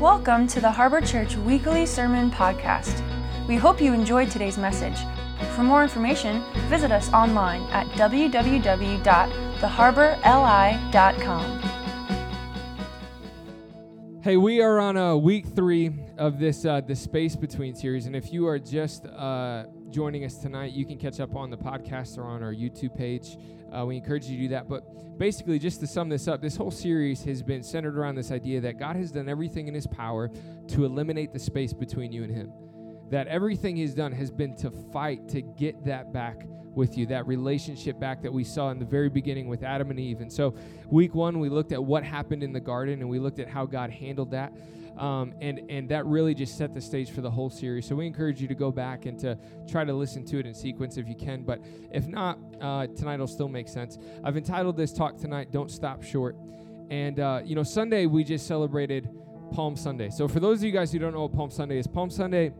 Welcome to the Harbor Church Weekly Sermon Podcast. We hope you enjoyed today's message. For more information, visit us online at www.theharborli.com. Hey, we are on uh, week three of this uh, the space between series, and if you are just uh, joining us tonight, you can catch up on the podcast or on our YouTube page. Uh, we encourage you to do that. But basically, just to sum this up, this whole series has been centered around this idea that God has done everything in His power to eliminate the space between you and Him. That everything He's done has been to fight to get that back with you, that relationship back that we saw in the very beginning with Adam and Eve. And so, week one, we looked at what happened in the garden and we looked at how God handled that. Um, and and that really just set the stage for the whole series. So we encourage you to go back and to try to listen to it in sequence if you can. But if not, uh, tonight will still make sense. I've entitled this talk tonight "Don't Stop Short," and uh, you know Sunday we just celebrated Palm Sunday. So for those of you guys who don't know what Palm Sunday is, Palm Sunday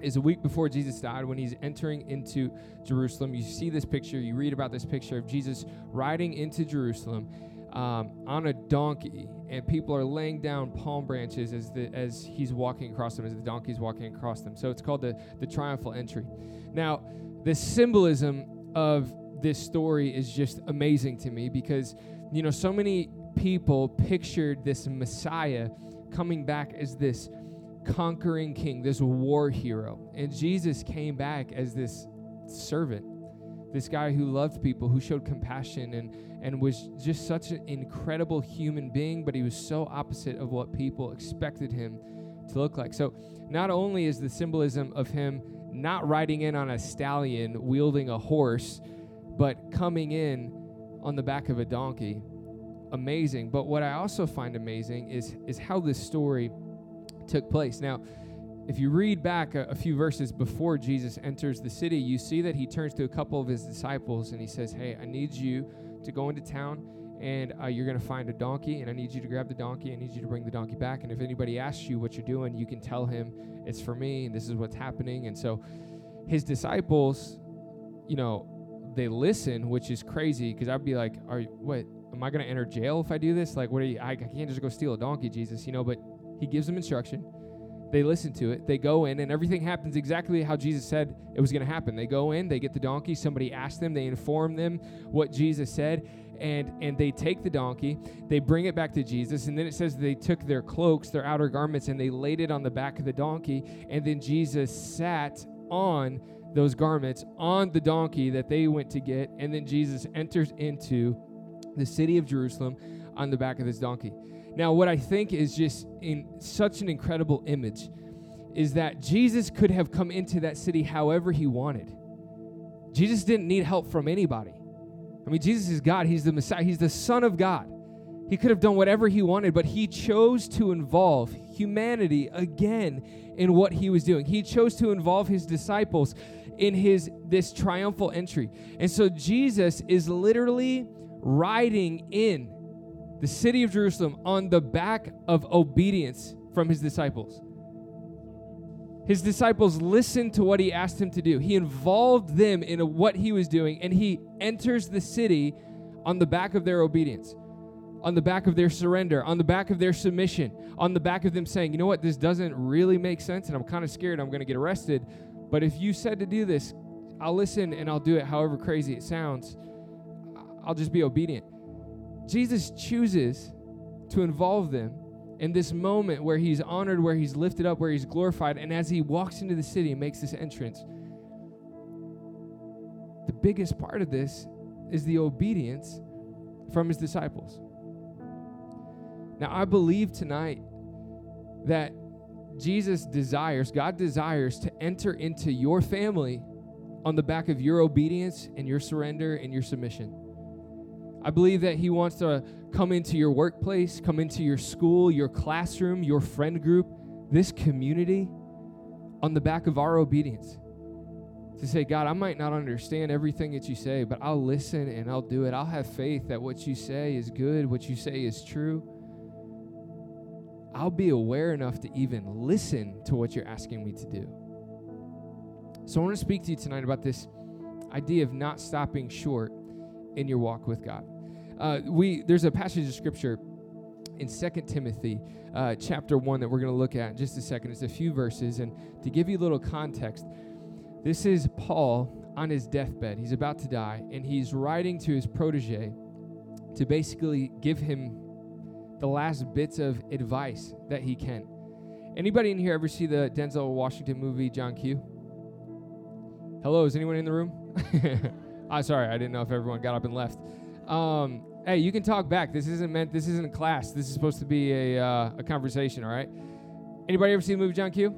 is a week before Jesus died when he's entering into Jerusalem. You see this picture, you read about this picture of Jesus riding into Jerusalem um, on a donkey, and people are laying down palm branches as the as he's walking across them, as the donkey's walking across them. So it's called the the triumphal entry. Now, the symbolism of this story is just amazing to me because you know so many people pictured this Messiah coming back as this conquering king, this war hero, and Jesus came back as this servant this guy who loved people, who showed compassion and, and was just such an incredible human being, but he was so opposite of what people expected him to look like. So, not only is the symbolism of him not riding in on a stallion wielding a horse, but coming in on the back of a donkey, amazing. But what I also find amazing is, is how this story took place. Now, if you read back a, a, few verses before Jesus enters the city, you see that he turns to a couple of his disciples and he says, Hey, I need you to go into town and uh, you're going to find a donkey and I need you to grab the donkey. I need you to bring the donkey back. And if anybody asks you what you're doing, you can tell him it's for me and this is what's happening. And so his disciples, you know, they listen, which is crazy because I'd be like, Are what? Am I going to enter jail if I do this? Like, what are you? I, I can't just go steal a donkey, Jesus, you know, but he gives them instruction they listen to it. They go in, and everything happens exactly how Jesus said it was going to happen. They go in, they get the donkey. Somebody asks them, they inform them what Jesus said, and and they take the donkey. They bring it back to Jesus, and then it says they took their cloaks, their outer garments, and they laid it on the back of the donkey. And then Jesus sat on those garments on the donkey that they went to get, and then Jesus enters into the city of Jerusalem on the back of this donkey. Now, what I think is just in such an incredible image is that Jesus could have come into that city however he wanted. Jesus didn't need help from anybody. I mean, Jesus is God, he's the Messiah, he's the Son of God. He could have done whatever he wanted, but he chose to involve humanity again in what he was doing. He chose to involve his disciples in his this triumphal entry. And so Jesus is literally riding in the city of Jerusalem on the back of obedience from his disciples. His disciples listened to what he asked him to do. He involved them in what he was doing, and he enters the city on the back of their obedience, on the back of their surrender, on the back of their submission, on the back of them saying, you know what, this doesn't really make sense, and I'm kind of scared I'm going to get arrested. But if you said to do this, I'll listen and I'll do it however crazy it sounds. I'll just be obedient. Jesus chooses to involve them in this moment where he's honored, where he's lifted up, where he's glorified. And as he walks into the city and makes this entrance, the biggest part of this is the obedience from his disciples. Now, I believe tonight that Jesus desires, God desires to enter into your family on the back of your obedience and your surrender and your submission. I believe that He wants to come into your workplace, come into your school, your classroom, your friend group, this community on the back of our obedience. To say, God, I might not understand everything that you say, but I'll listen and I'll do it. I'll have faith that what you say is good, what you say is true. I'll be aware enough to even listen to what you're asking me to do. So I want to speak to you tonight about this idea of not stopping short in your walk with God. Uh, we there's a passage of scripture in 2 Timothy uh, chapter 1 that we're going to look at in just a second. It's a few verses. And to give you a little context, this is Paul on his deathbed. He's about to die, and he's writing to his protege to basically give him the last bits of advice that he can. Anybody in here ever see the Denzel Washington movie John Q? Hello, is anyone in the room? I'm sorry, I didn't know if everyone got up and left. Um, hey, you can talk back. This isn't meant. This isn't a class. This is supposed to be a uh, a conversation. All right. Anybody ever seen the movie John Q?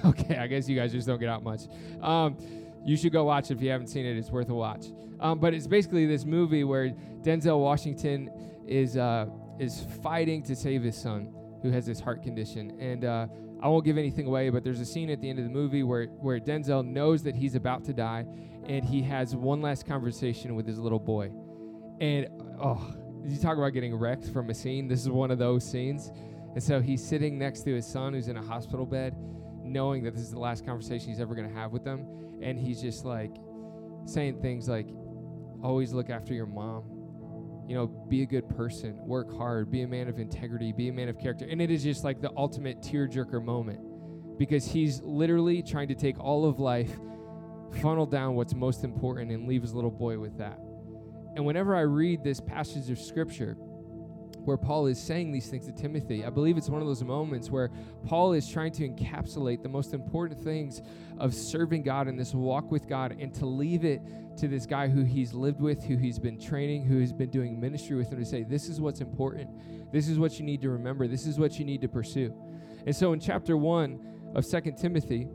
okay, I guess you guys just don't get out much. Um, you should go watch it if you haven't seen it. It's worth a watch. Um, but it's basically this movie where Denzel Washington is uh, is fighting to save his son who has this heart condition. And uh, I won't give anything away, but there's a scene at the end of the movie where where Denzel knows that he's about to die, and he has one last conversation with his little boy. And oh, you talk about getting wrecked from a scene. This is one of those scenes. And so he's sitting next to his son who's in a hospital bed, knowing that this is the last conversation he's ever going to have with them. And he's just like saying things like, always look after your mom. You know, be a good person, work hard, be a man of integrity, be a man of character. And it is just like the ultimate tearjerker moment because he's literally trying to take all of life, funnel down what's most important, and leave his little boy with that. And whenever I read this passage of scripture, where Paul is saying these things to Timothy. I believe it's one of those moments where Paul is trying to encapsulate the most important things of serving God in this walk with God and to leave it to this guy who he's lived with, who he's been training, who has been doing ministry with him to say, This is what's important. This is what you need to remember. This is what you need to pursue. And so in chapter one of Second Timothy,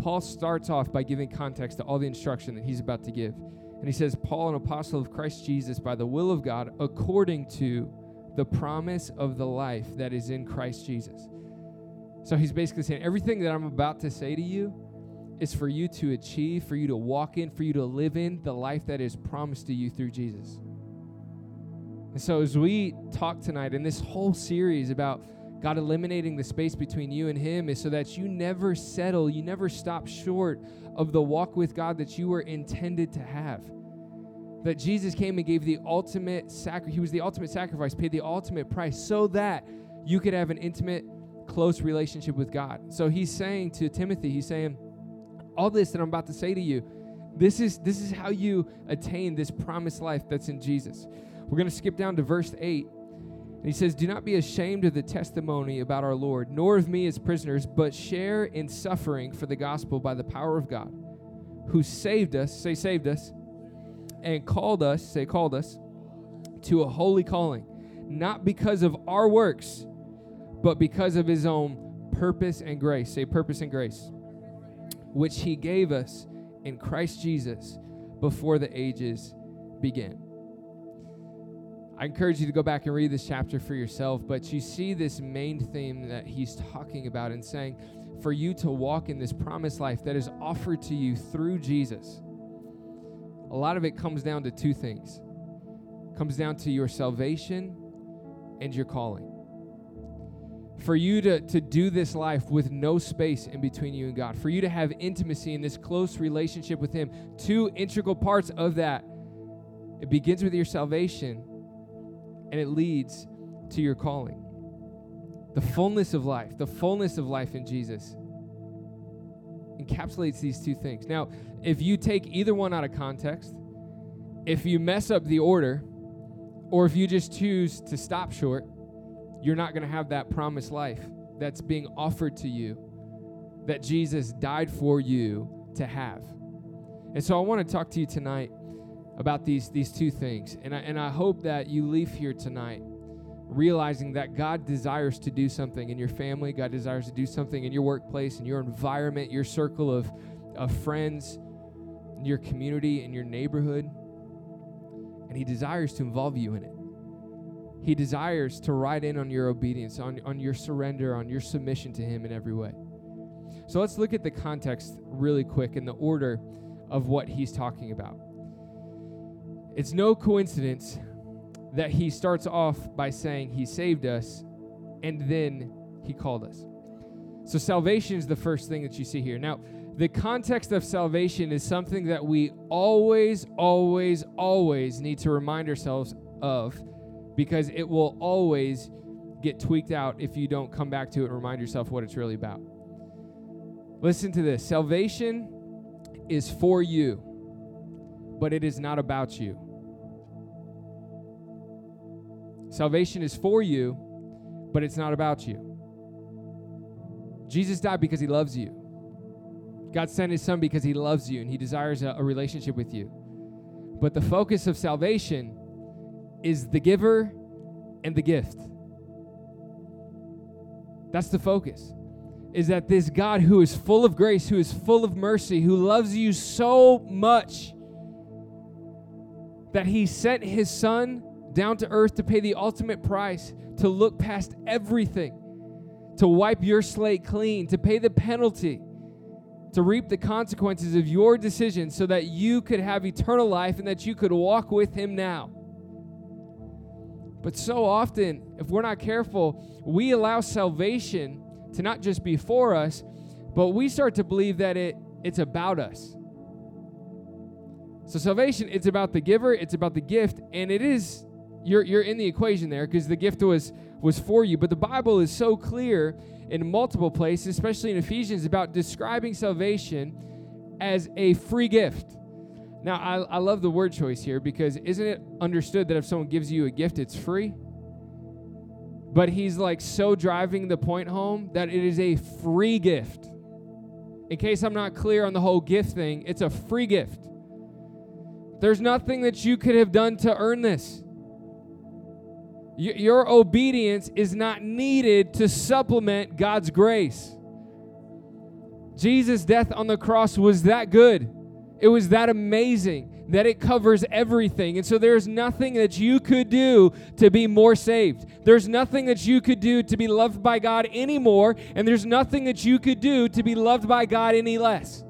Paul starts off by giving context to all the instruction that he's about to give. And he says, Paul, an apostle of Christ Jesus, by the will of God, according to the promise of the life that is in Christ Jesus. So he's basically saying, everything that I'm about to say to you is for you to achieve, for you to walk in, for you to live in the life that is promised to you through Jesus. And so as we talk tonight in this whole series about God eliminating the space between you and Him is so that you never settle, you never stop short of the walk with God that you were intended to have. That Jesus came and gave the ultimate sacrifice, He was the ultimate sacrifice, paid the ultimate price so that you could have an intimate, close relationship with God. So He's saying to Timothy, He's saying, all this that I'm about to say to you, this is this is how you attain this promised life that's in Jesus. We're going to skip down to verse 8. And he says, Do not be ashamed of the testimony about our Lord, nor of me as prisoners, but share in suffering for the gospel by the power of God, who saved us, say, saved us, and called us, say, called us, to a holy calling, not because of our works, but because of his own purpose and grace. Say, purpose and grace, which he gave us in Christ Jesus before the ages began. I encourage you to go back and read this chapter for yourself, but you see this main theme that he's talking about and saying, for you to walk in this promised life that is offered to you through Jesus. A lot of it comes down to two things. It comes down to your salvation and your calling. For you to, to do this life with no space in between you and God, for you to have intimacy in this close relationship with Him, two integral parts of that. It begins with your salvation and it leads to your calling. The fullness of life, the fullness of life in Jesus encapsulates these two things. Now, if you take either one out of context, if you mess up the order, or if you just choose to stop short, you're not going to have that promised life that's being offered to you that Jesus died for you to have. And so I want to talk to you tonight about these, these two things. And I, and I hope that you leave here tonight realizing that God desires to do something in your family, God desires to do something in your workplace, in your environment, your circle of, of friends, your community, in your neighborhood. And He desires to involve you in it. He desires to ride in on your obedience, on, on your surrender, on your submission to Him in every way. So let's look at the context really quick in the order of what He's talking about. It's no coincidence that he starts off by saying he saved us and then he called us. So, salvation is the first thing that you see here. Now, the context of salvation is something that we always, always, always need to remind ourselves of because it will always get tweaked out if you don't come back to it and remind yourself what it's really about. Listen to this salvation is for you, but it is not about you. Salvation is for you, but it's not about you. Jesus died because he loves you. God sent his son because he loves you and he desires a, a relationship with you. But the focus of salvation is the giver and the gift. That's the focus. Is that this God who is full of grace, who is full of mercy, who loves you so much that he sent his son down to earth to pay the ultimate price, to look past everything, to wipe your slate clean, to pay the penalty, to reap the consequences of your decision so that you could have eternal life and that you could walk with him now. But so often, if we're not careful, we allow salvation to not just be for us, but we start to believe that it, it's about us. So salvation, it's about the giver, it's about the gift, and it is you're you're in the equation there because the gift was was for you. But the Bible is so clear in multiple places, especially in Ephesians, about describing salvation as a free gift. Now, I, I love the word choice here because isn't it understood that if someone gives you a gift, it's free? But he's like so driving the point home that it is a free gift. In case I'm not clear on the whole gift thing, it's a free gift. There's nothing that you could have done to earn this. Your obedience is not needed to supplement God's grace. Jesus' death on the cross was that good. It was that amazing that it covers everything. And so there's nothing that you could do to be more saved. There's nothing that you could do to be loved by God anymore. And there's nothing that you could do to be loved by God any less.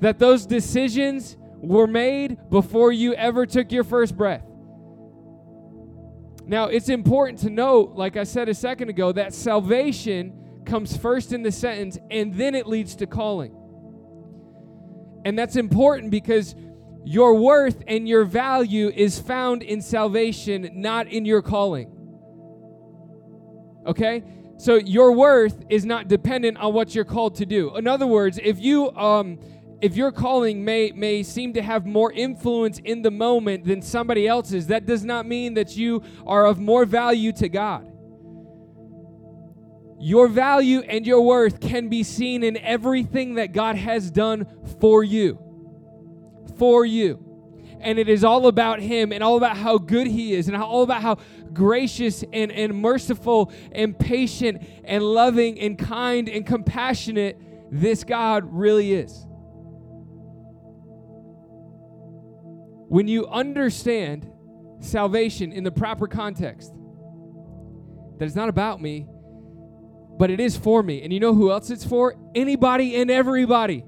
That those decisions were made before you ever took your first breath. Now, it's important to note, like I said a second ago, that salvation comes first in the sentence and then it leads to calling. And that's important because your worth and your value is found in salvation, not in your calling. Okay? So your worth is not dependent on what you're called to do. In other words, if you um if your calling may may seem to have more influence in the moment than somebody else's, that does not mean that you are of more value to God. Your value and your worth can be seen in everything that God has done for you. For you. And it is all about Him and all about how good He is and all about how gracious and, and merciful and patient and loving and kind and compassionate this God really is. When you understand salvation in the proper context, that it's not about me, but it is for me. And you know who else it's for? Anybody and everybody.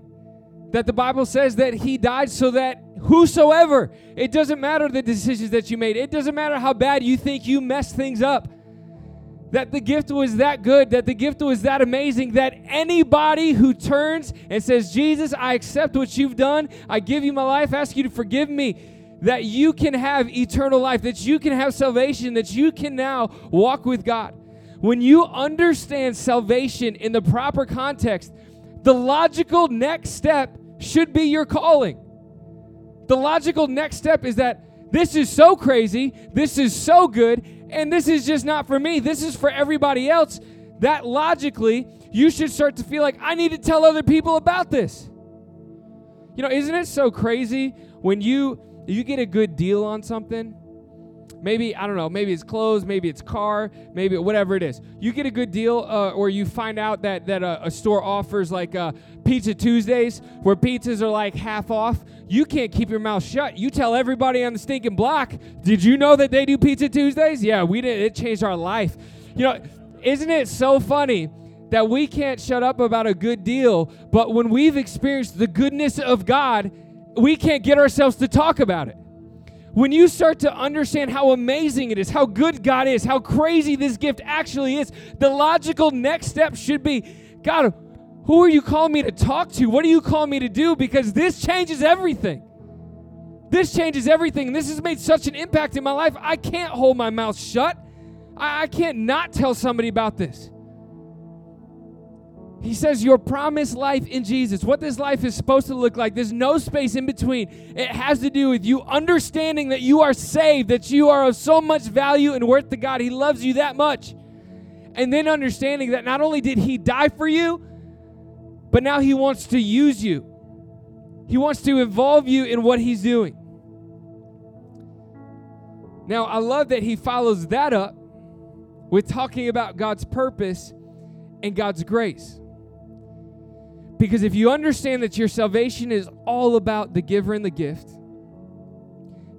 That the Bible says that He died so that whosoever, it doesn't matter the decisions that you made, it doesn't matter how bad you think you messed things up. That the gift was that good, that the gift was that amazing, that anybody who turns and says, Jesus, I accept what you've done, I give you my life, ask you to forgive me, that you can have eternal life, that you can have salvation, that you can now walk with God. When you understand salvation in the proper context, the logical next step should be your calling. The logical next step is that this is so crazy, this is so good, and this is just not for me, this is for everybody else. That logically, you should start to feel like, I need to tell other people about this. You know, isn't it so crazy when you you get a good deal on something Maybe, I don't know, maybe it's clothes, maybe it's car, maybe whatever it is. You get a good deal uh, or you find out that, that a, a store offers like uh, Pizza Tuesdays where pizzas are like half off. You can't keep your mouth shut. You tell everybody on the stinking block, did you know that they do Pizza Tuesdays? Yeah, we did. It changed our life. You know, isn't it so funny that we can't shut up about a good deal, but when we've experienced the goodness of God, we can't get ourselves to talk about it? When you start to understand how amazing it is, how good God is, how crazy this gift actually is, the logical next step should be God, who are you calling me to talk to? What are you calling me to do? Because this changes everything. This changes everything. This has made such an impact in my life. I can't hold my mouth shut. I, I can't not tell somebody about this. He says, Your promised life in Jesus, what this life is supposed to look like, there's no space in between. It has to do with you understanding that you are saved, that you are of so much value and worth to God. He loves you that much. And then understanding that not only did He die for you, but now He wants to use you, He wants to involve you in what He's doing. Now, I love that He follows that up with talking about God's purpose and God's grace. Because if you understand that your salvation is all about the giver and the gift,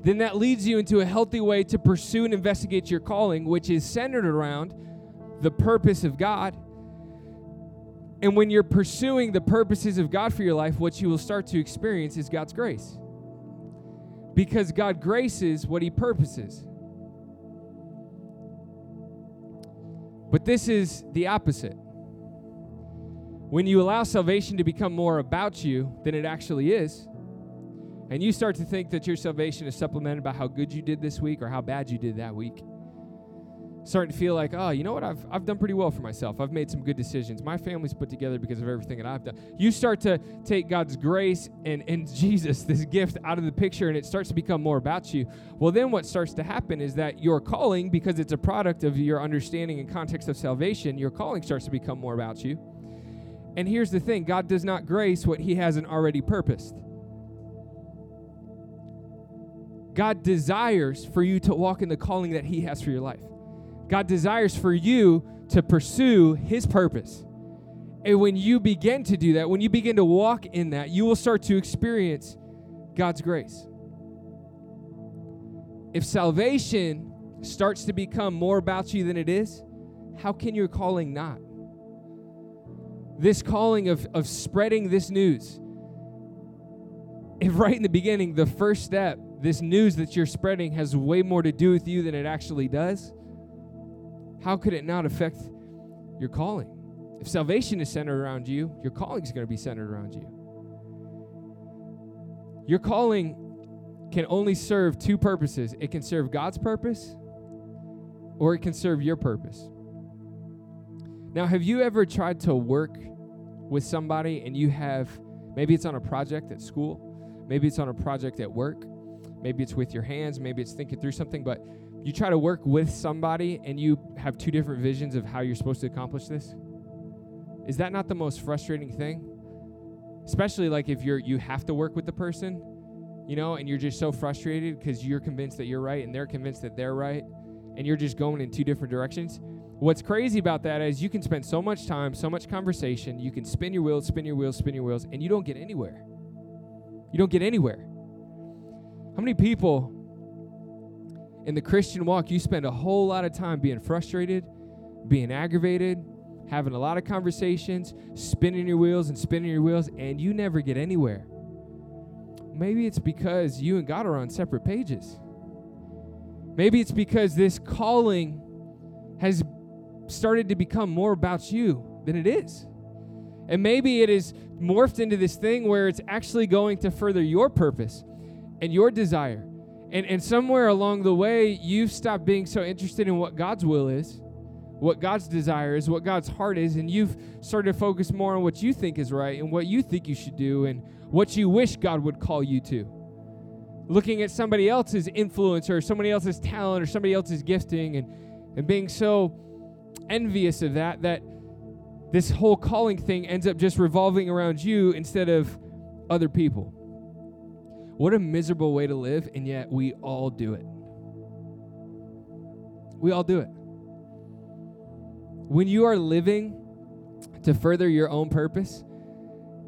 then that leads you into a healthy way to pursue and investigate your calling, which is centered around the purpose of God. And when you're pursuing the purposes of God for your life, what you will start to experience is God's grace. Because God graces what He purposes. But this is the opposite. When you allow salvation to become more about you than it actually is, and you start to think that your salvation is supplemented by how good you did this week or how bad you did that week, starting to feel like, oh, you know what? I've, I've done pretty well for myself. I've made some good decisions. My family's put together because of everything that I've done. You start to take God's grace and, and Jesus, this gift, out of the picture, and it starts to become more about you. Well, then what starts to happen is that your calling, because it's a product of your understanding and context of salvation, your calling starts to become more about you. And here's the thing God does not grace what He hasn't already purposed. God desires for you to walk in the calling that He has for your life. God desires for you to pursue His purpose. And when you begin to do that, when you begin to walk in that, you will start to experience God's grace. If salvation starts to become more about you than it is, how can your calling not? This calling of, of spreading this news. If right in the beginning, the first step, this news that you're spreading has way more to do with you than it actually does, how could it not affect your calling? If salvation is centered around you, your calling is going to be centered around you. Your calling can only serve two purposes it can serve God's purpose, or it can serve your purpose. Now, have you ever tried to work with somebody and you have maybe it's on a project at school, maybe it's on a project at work, maybe it's with your hands, maybe it's thinking through something, but you try to work with somebody and you have two different visions of how you're supposed to accomplish this? Is that not the most frustrating thing? Especially like if you're you have to work with the person, you know, and you're just so frustrated because you're convinced that you're right and they're convinced that they're right, and you're just going in two different directions. What's crazy about that is you can spend so much time, so much conversation, you can spin your wheels, spin your wheels, spin your wheels, and you don't get anywhere. You don't get anywhere. How many people in the Christian walk you spend a whole lot of time being frustrated, being aggravated, having a lot of conversations, spinning your wheels and spinning your wheels, and you never get anywhere? Maybe it's because you and God are on separate pages. Maybe it's because this calling has started to become more about you than it is. And maybe it is morphed into this thing where it's actually going to further your purpose and your desire. And, and somewhere along the way, you've stopped being so interested in what God's will is, what God's desire is, what God's heart is, and you've started to focus more on what you think is right and what you think you should do and what you wish God would call you to. Looking at somebody else's influence or somebody else's talent or somebody else's gifting and, and being so envious of that that this whole calling thing ends up just revolving around you instead of other people. What a miserable way to live, and yet we all do it. We all do it. When you are living to further your own purpose,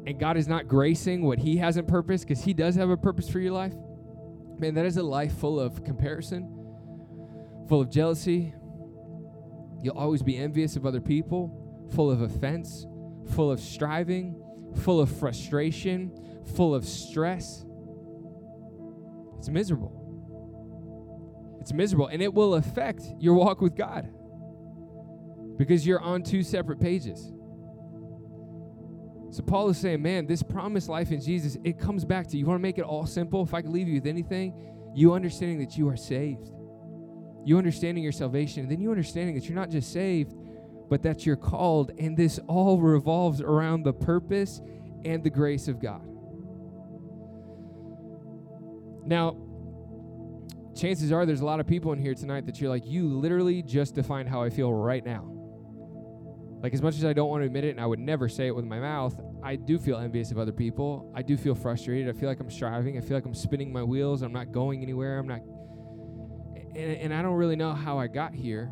and God is not gracing what He has in purpose, because He does have a purpose for your life, man, that is a life full of comparison, full of jealousy, You'll always be envious of other people, full of offense, full of striving, full of frustration, full of stress. It's miserable. It's miserable, and it will affect your walk with God because you're on two separate pages. So Paul is saying, man, this promised life in Jesus, it comes back to you You want to make it all simple. If I could leave you with anything, you understanding that you are saved, you understanding your salvation, and then you understanding that you're not just saved, but that you're called, and this all revolves around the purpose and the grace of God. Now, chances are there's a lot of people in here tonight that you're like, you literally just defined how I feel right now. Like, as much as I don't want to admit it, and I would never say it with my mouth, I do feel envious of other people. I do feel frustrated. I feel like I'm striving. I feel like I'm spinning my wheels. I'm not going anywhere. I'm not. And, and I don't really know how I got here.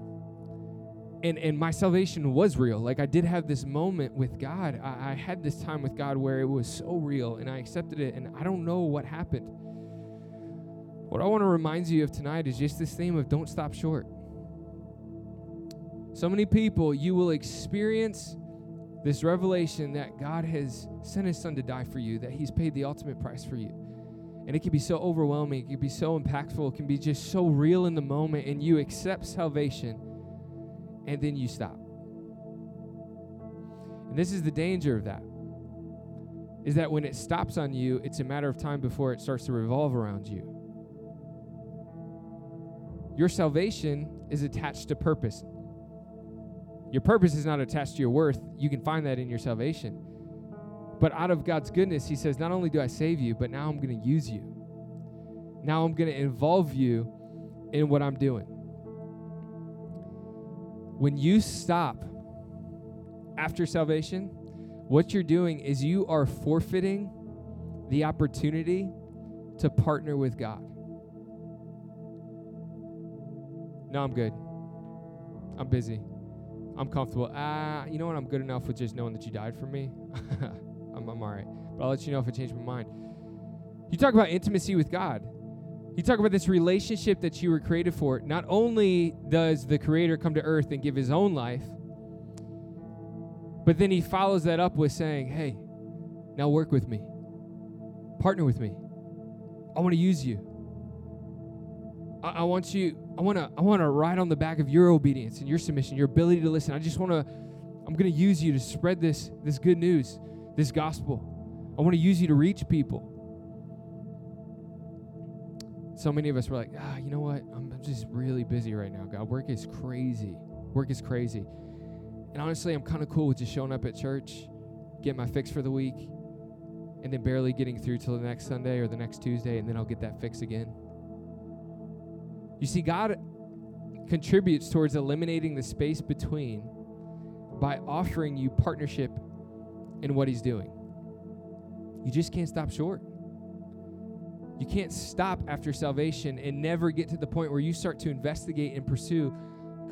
And, and my salvation was real. Like, I did have this moment with God. I, I had this time with God where it was so real, and I accepted it, and I don't know what happened. What I want to remind you of tonight is just this theme of don't stop short. So many people, you will experience this revelation that God has sent his son to die for you, that he's paid the ultimate price for you. And it can be so overwhelming, it can be so impactful, it can be just so real in the moment, and you accept salvation and then you stop. And this is the danger of that. Is that when it stops on you, it's a matter of time before it starts to revolve around you. Your salvation is attached to purpose. Your purpose is not attached to your worth. You can find that in your salvation. But out of God's goodness, He says, Not only do I save you, but now I'm going to use you. Now I'm going to involve you in what I'm doing. When you stop after salvation, what you're doing is you are forfeiting the opportunity to partner with God. No, I'm good. I'm busy. I'm comfortable. Ah, uh, you know what? I'm good enough with just knowing that you died for me. I'm, I'm all right. But I'll let you know if I change my mind. You talk about intimacy with God. You talk about this relationship that you were created for. Not only does the Creator come to earth and give his own life, but then he follows that up with saying, Hey, now work with me, partner with me. I want to use you. I, I want you, I want to, I want to ride on the back of your obedience and your submission, your ability to listen. I just want to, I'm going to use you to spread this, this good news, this gospel. I want to use you to reach people. So many of us were like, ah, you know what? I'm, just really busy right now. God, work is crazy. Work is crazy. And honestly, I'm kind of cool with just showing up at church, getting my fix for the week, and then barely getting through till the next Sunday or the next Tuesday, and then I'll get that fix again. You see, God contributes towards eliminating the space between by offering you partnership in what He's doing. You just can't stop short. You can't stop after salvation and never get to the point where you start to investigate and pursue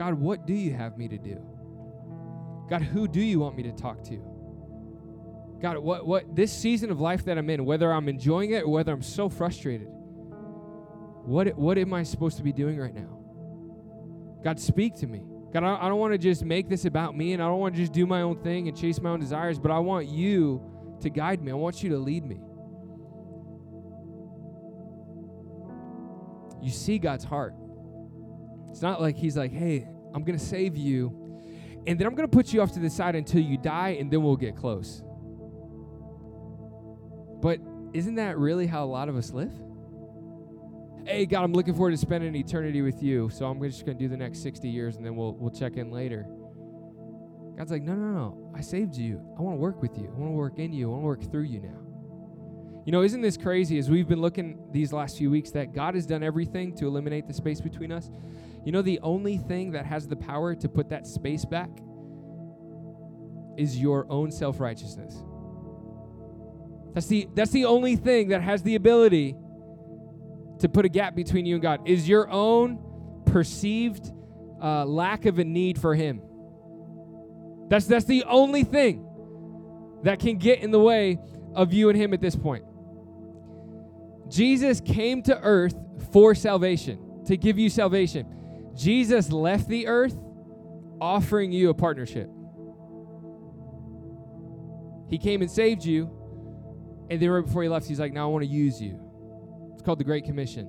God, what do you have me to do? God, who do you want me to talk to? God, what, what this season of life that I'm in, whether I'm enjoying it or whether I'm so frustrated, what, what am I supposed to be doing right now? God, speak to me. God, I, don't want to just make this about me and I don't want to just do my own thing and chase my own desires, but I want you to guide me. I want you to lead me. You see God's heart. It's not like He's like, hey, I'm going to save you, and then I'm going to put you off to the side until you die, and then we'll get close. But isn't that really how a lot of us live? Hey God, I'm looking forward to spending eternity with you. So I'm just going to do the next 60 years and then we'll we'll check in later. God's like, no, no, no. I saved you. I want to work with you. I want to work in you. I want to work through you now. You know, isn't this crazy as we've been looking these last few weeks that God has done everything to eliminate the space between us? You know, the only thing that has the power to put that space back is your own self righteousness. That's the, that's the only thing that has the ability to put a gap between you and God is your own perceived uh, lack of a need for Him. That's that's the only thing that can get in the way of you and Him at this point. Jesus came to earth for salvation, to give you salvation. Jesus left the earth offering you a partnership. He came and saved you, and then right before he left, he's like, Now I want to use you. It's called the Great Commission.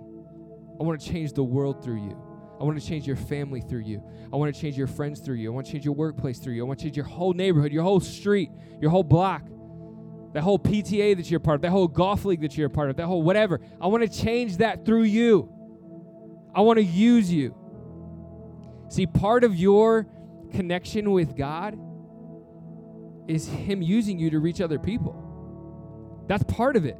I want to change the world through you. I want to change your family through you. I want to change your friends through you. I want to change your workplace through you. I want to change your whole neighborhood, your whole street, your whole block. that whole PTA that you're a part of, that whole golf league that you're a part of, that whole whatever. I want to change that through you. I want to use you. See, part of your connection with God is Him using you to reach other people. That's part of it.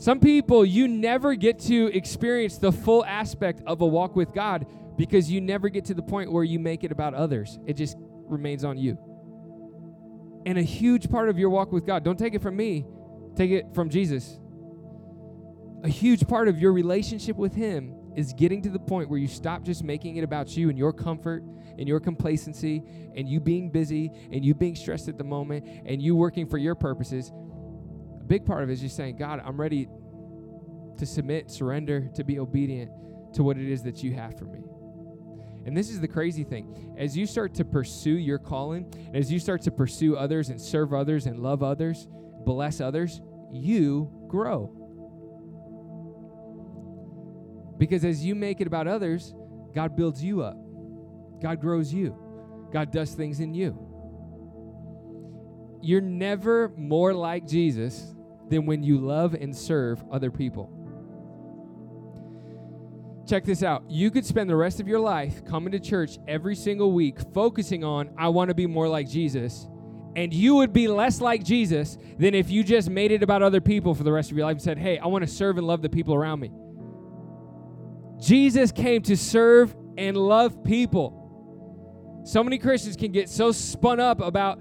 Some people, you never get to experience the full aspect of a walk with God because you never get to the point where you make it about others. It just remains on you. And a huge part of your walk with God, don't take it from me, take it from Jesus. A huge part of your relationship with Him is getting to the point where you stop just making it about you and your comfort and your complacency and you being busy and you being stressed at the moment and you working for your purposes big part of it is just saying, God, I'm ready to submit, surrender, to be obedient to what it is that you have for me. And this is the crazy thing. As you start to pursue your calling, and as you start to pursue others and serve others and love others, bless others, you grow. Because as you make it about others, God builds you up, God grows you, God does things in you. You're never more like Jesus than when you love and serve other people. Check this out. You could spend the rest of your life coming to church every single week focusing on, I want to be more like Jesus. And you would be less like Jesus than if you just made it about other people for the rest of your life and said, Hey, I want to serve and love the people around me. Jesus came to serve and love people. So many Christians can get so spun up about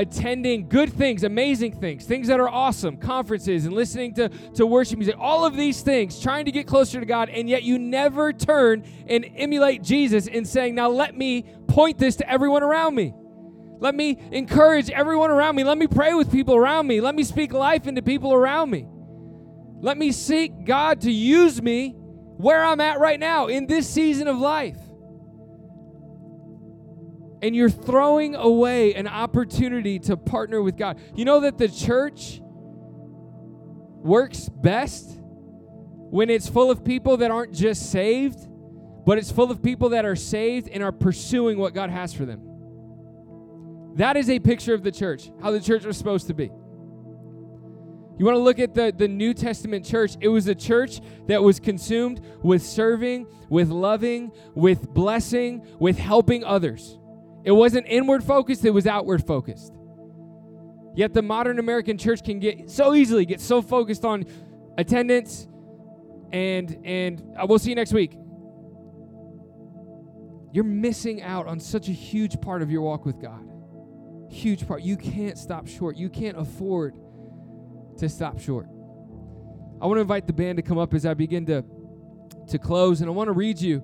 attending good things, amazing things, things that are awesome, conferences and listening to, to worship music, all of these things, trying to get closer to God, and yet you never turn and emulate Jesus in saying, Now let me point this to everyone around me. Let me encourage everyone around me. Let me pray with people around me. Let me speak life into people around me. Let me seek God to use me where I'm at right now in this season of life and you're throwing away an opportunity to partner with God. You know that the church works best when it's full of people that aren't just saved, but it's full of people that are saved and are pursuing what God has for them. That is a picture of the church, how the church was supposed to be. You want to look at the, the New Testament church, it was a church that was consumed with serving, with loving, with blessing, with helping others. It wasn't inward focused, it was outward focused. Yet the modern American church can get so easily get so focused on attendance and and uh, we'll see you next week. You're missing out on such a huge part of your walk with God. Huge part. You can't stop short. You can't afford to stop short. I want to invite the band to come up as I begin to to close and I want to read you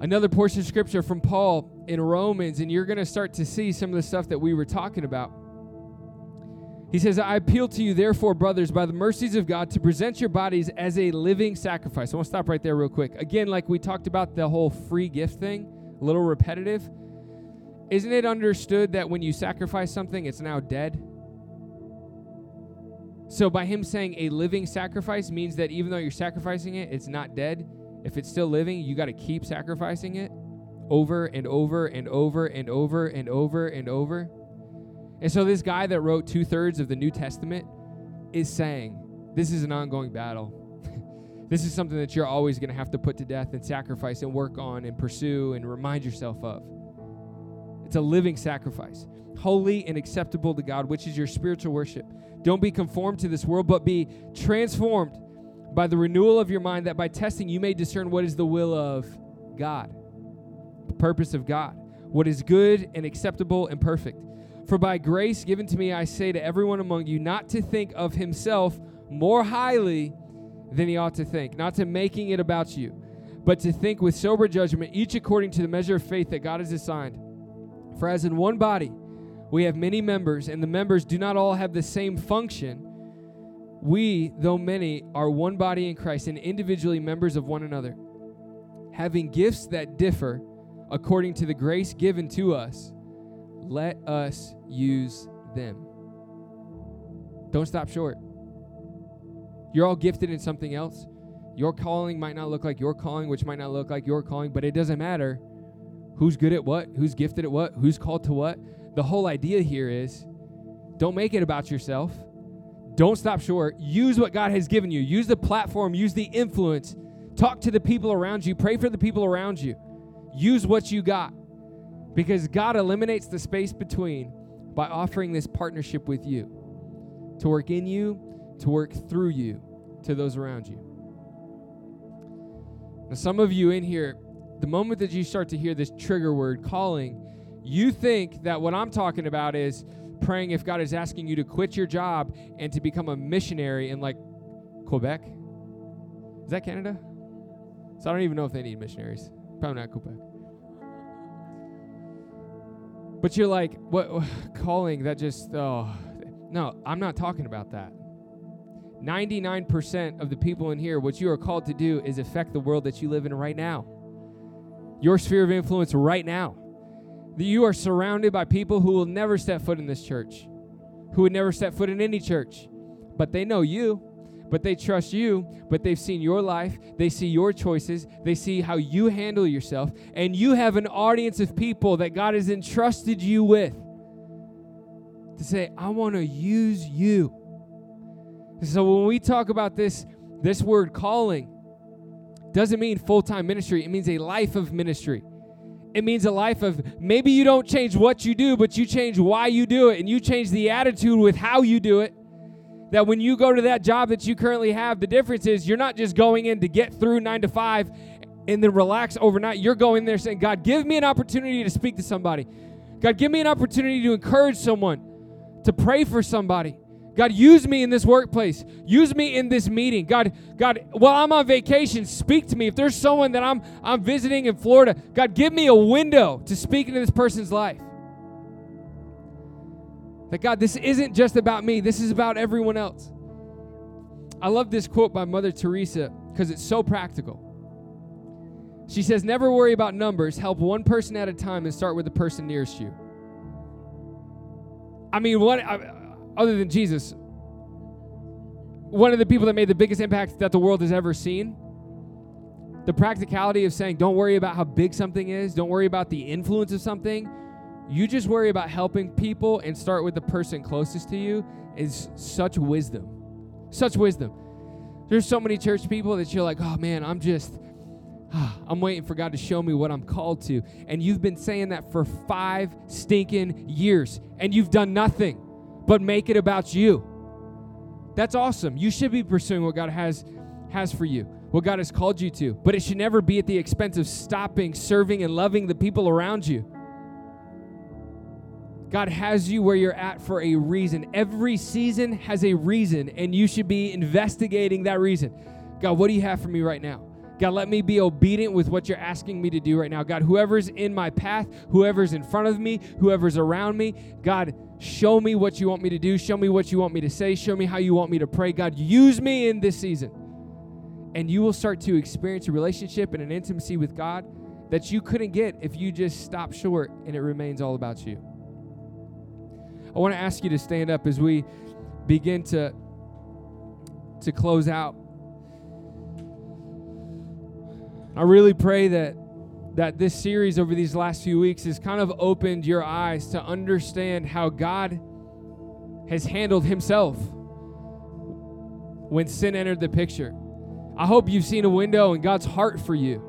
another portion of scripture from Paul in Romans, and you're going to start to see some of the stuff that we were talking about. He says, I appeal to you, therefore, brothers, by the mercies of God, to present your bodies as a living sacrifice. I want to stop right there, real quick. Again, like we talked about the whole free gift thing, a little repetitive. Isn't it understood that when you sacrifice something, it's now dead? So, by him saying a living sacrifice means that even though you're sacrificing it, it's not dead. If it's still living, you got to keep sacrificing it over and over and over and over and over and over. And so, this guy that wrote two thirds of the New Testament is saying, This is an ongoing battle. this is something that you're always going to have to put to death and sacrifice and work on and pursue and remind yourself of. It's a living sacrifice, holy and acceptable to God, which is your spiritual worship. Don't be conformed to this world, but be transformed by the renewal of your mind, that by testing you may discern what is the will of God, the purpose of God, what is good and acceptable and perfect. For by grace given to me, I say to everyone among you not to think of himself more highly than he ought to think, not to making it about you, but to think with sober judgment, each according to the measure of faith that God has assigned. For as in one body we have many members, and the members do not all have the same function we, though many, are one body in Christ and individually members of one another, having gifts that differ according to the grace given to us. Let us use them. Don't stop short. You're all gifted in something else. Your calling might not look like your calling, which might not look like your calling, but it doesn't matter who's good at what, who's gifted at what, who's called to what. The whole idea here is Don't make it about yourself. Don't stop short. Use what God has given you. Use the platform, use the influence. Talk to the people around you. Pray for the people around you. Use what you got because God eliminates the space between by offering this partnership with you to work in you, to work through you to those around you. Now, some of you in here, the moment that you start to hear this trigger word calling, you think that what I'm talking about is praying if God is asking you to quit your job and to become a missionary in like Quebec. Is that Canada? So I don't even know if they need missionaries. Probably not Quebec. But you're like, what calling that just oh no, I'm not talking about that. 99% of the people in here, what you are called to do is affect the world that you live in right now. Your sphere of influence right now. That you are surrounded by people who will never step foot in this church, who would never step foot in any church, but they know you, but they trust you, but they've seen your life, they see your choices, they see how you handle yourself, and you have an audience of people that God has entrusted you with to say, I want to use you. So when we talk about this, this word calling doesn't mean full-time ministry. It means a life of ministry. It means a life of maybe you don't change what you do, but you change why you do it and you change the attitude with how you do it. That when you go to that job that you currently have, the difference is you're not just going in to get through nine to five and then relax overnight. You're going there saying, God, give me an opportunity to speak to somebody. God, give me an opportunity to encourage someone, to pray for somebody. God, use me in this workplace. Use me in this meeting. God, God, while I'm on vacation, speak to me. If there's someone that I'm I'm visiting in Florida, God, give me a window to speak into this person's life. That God, this isn't just about me. This is about everyone else. I love this quote by Mother Teresa because it's so practical. She says, Never worry about numbers. Help one person at a time and start with the person nearest you. I mean, what? Other than Jesus, one of the people that made the biggest impact that the world has ever seen. The practicality of saying, don't worry about how big something is, don't worry about the influence of something. You just worry about helping people and start with the person closest to you is such wisdom. Such wisdom. There's so many church people that you're like, oh man, I'm just, I'm waiting for God to show me what I'm called to. And you've been saying that for five stinking years, and you've done nothing but make it about you. That's awesome. You should be pursuing what God has has for you, what God has called you to. But it should never be at the expense of stopping serving and loving the people around you. God has you where you're at for a reason. Every season has a reason, and you should be investigating that reason. God, what do you have for me right now? God, let me be obedient with what you're asking me to do right now. God, whoever's in my path, whoever's in front of me, whoever's around me, God, Show me what you want me to do. Show me what you want me to say. Show me how you want me to pray. God, use me in this season. And you will start to experience a relationship and an intimacy with God that you couldn't get if you just stop short and it remains all about you. I want to ask you to stand up as we begin to to close out. I really pray that that this series over these last few weeks has kind of opened your eyes to understand how God has handled himself when sin entered the picture. I hope you've seen a window in God's heart for you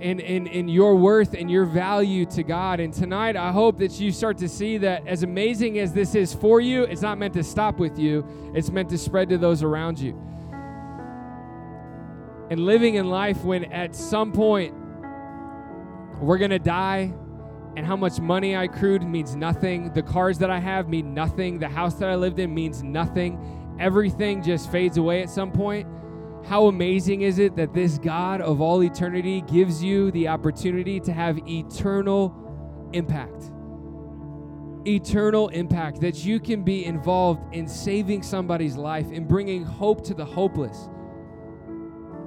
and in, in your worth and your value to God. And tonight, I hope that you start to see that as amazing as this is for you, it's not meant to stop with you, it's meant to spread to those around you. And living in life when at some point we're going to die, and how much money I accrued means nothing. The cars that I have mean nothing. The house that I lived in means nothing. Everything just fades away at some point. How amazing is it that this God of all eternity gives you the opportunity to have eternal impact? Eternal impact, that you can be involved in saving somebody's life and bringing hope to the hopeless.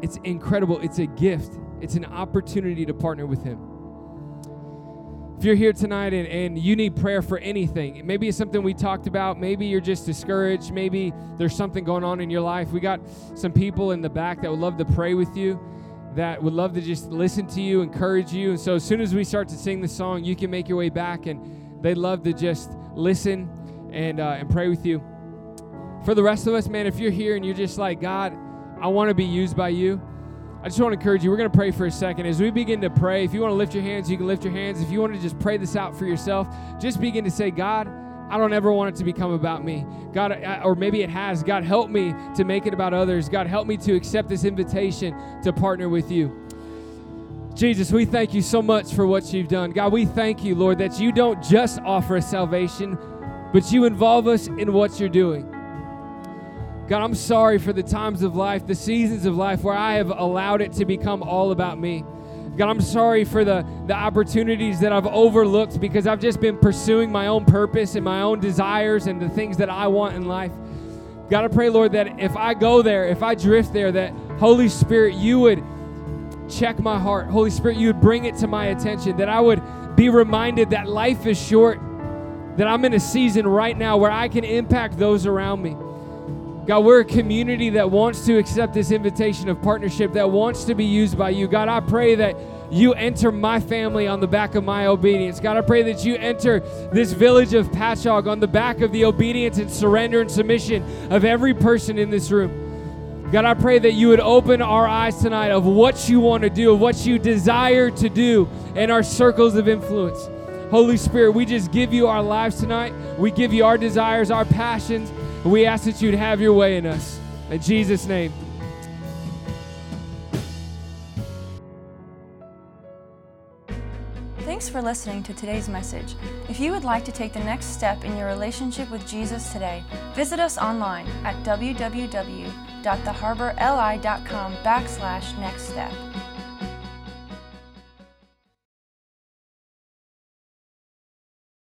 It's incredible. It's a gift, it's an opportunity to partner with Him. If you're here tonight and, and you need prayer for anything, maybe it's something we talked about, maybe you're just discouraged, maybe there's something going on in your life. We got some people in the back that would love to pray with you, that would love to just listen to you, encourage you. And so as soon as we start to sing the song, you can make your way back and they'd love to just listen and uh, and pray with you. For the rest of us, man, if you're here and you're just like God, I want to be used by you. I just want to encourage you. We're going to pray for a second. As we begin to pray, if you want to lift your hands, you can lift your hands. If you want to just pray this out for yourself, just begin to say, God, I don't ever want it to become about me. God, or maybe it has. God, help me to make it about others. God, help me to accept this invitation to partner with you. Jesus, we thank you so much for what you've done. God, we thank you, Lord, that you don't just offer us salvation, but you involve us in what you're doing. God, I'm sorry for the times of life, the seasons of life where I have allowed it to become all about me. God, I'm sorry for the, the opportunities that I've overlooked because I've just been pursuing my own purpose and my own desires and the things that I want in life. God, I pray, Lord, that if I go there, if I drift there, that Holy Spirit, you would check my heart. Holy Spirit, you would bring it to my attention, that I would be reminded that life is short, that I'm in a season right now where I can impact those around me. God, we're a community that wants to accept this invitation of partnership, that wants to be used by you. God, I pray that you enter my family on the back of my obedience. God, I pray that you enter this village of Patchogue on the back of the obedience and surrender and submission of every person in this room. God, I pray that you would open our eyes tonight of what you want to do, of what you desire to do in our circles of influence. Holy Spirit, we just give you our lives tonight. We give you our desires, our passions. We ask that you'd have your way in us. In Jesus' name. Thanks for listening to today's message. If you would like to take the next step in your relationship with Jesus today, visit us online at www.theharborli.com backslash next step.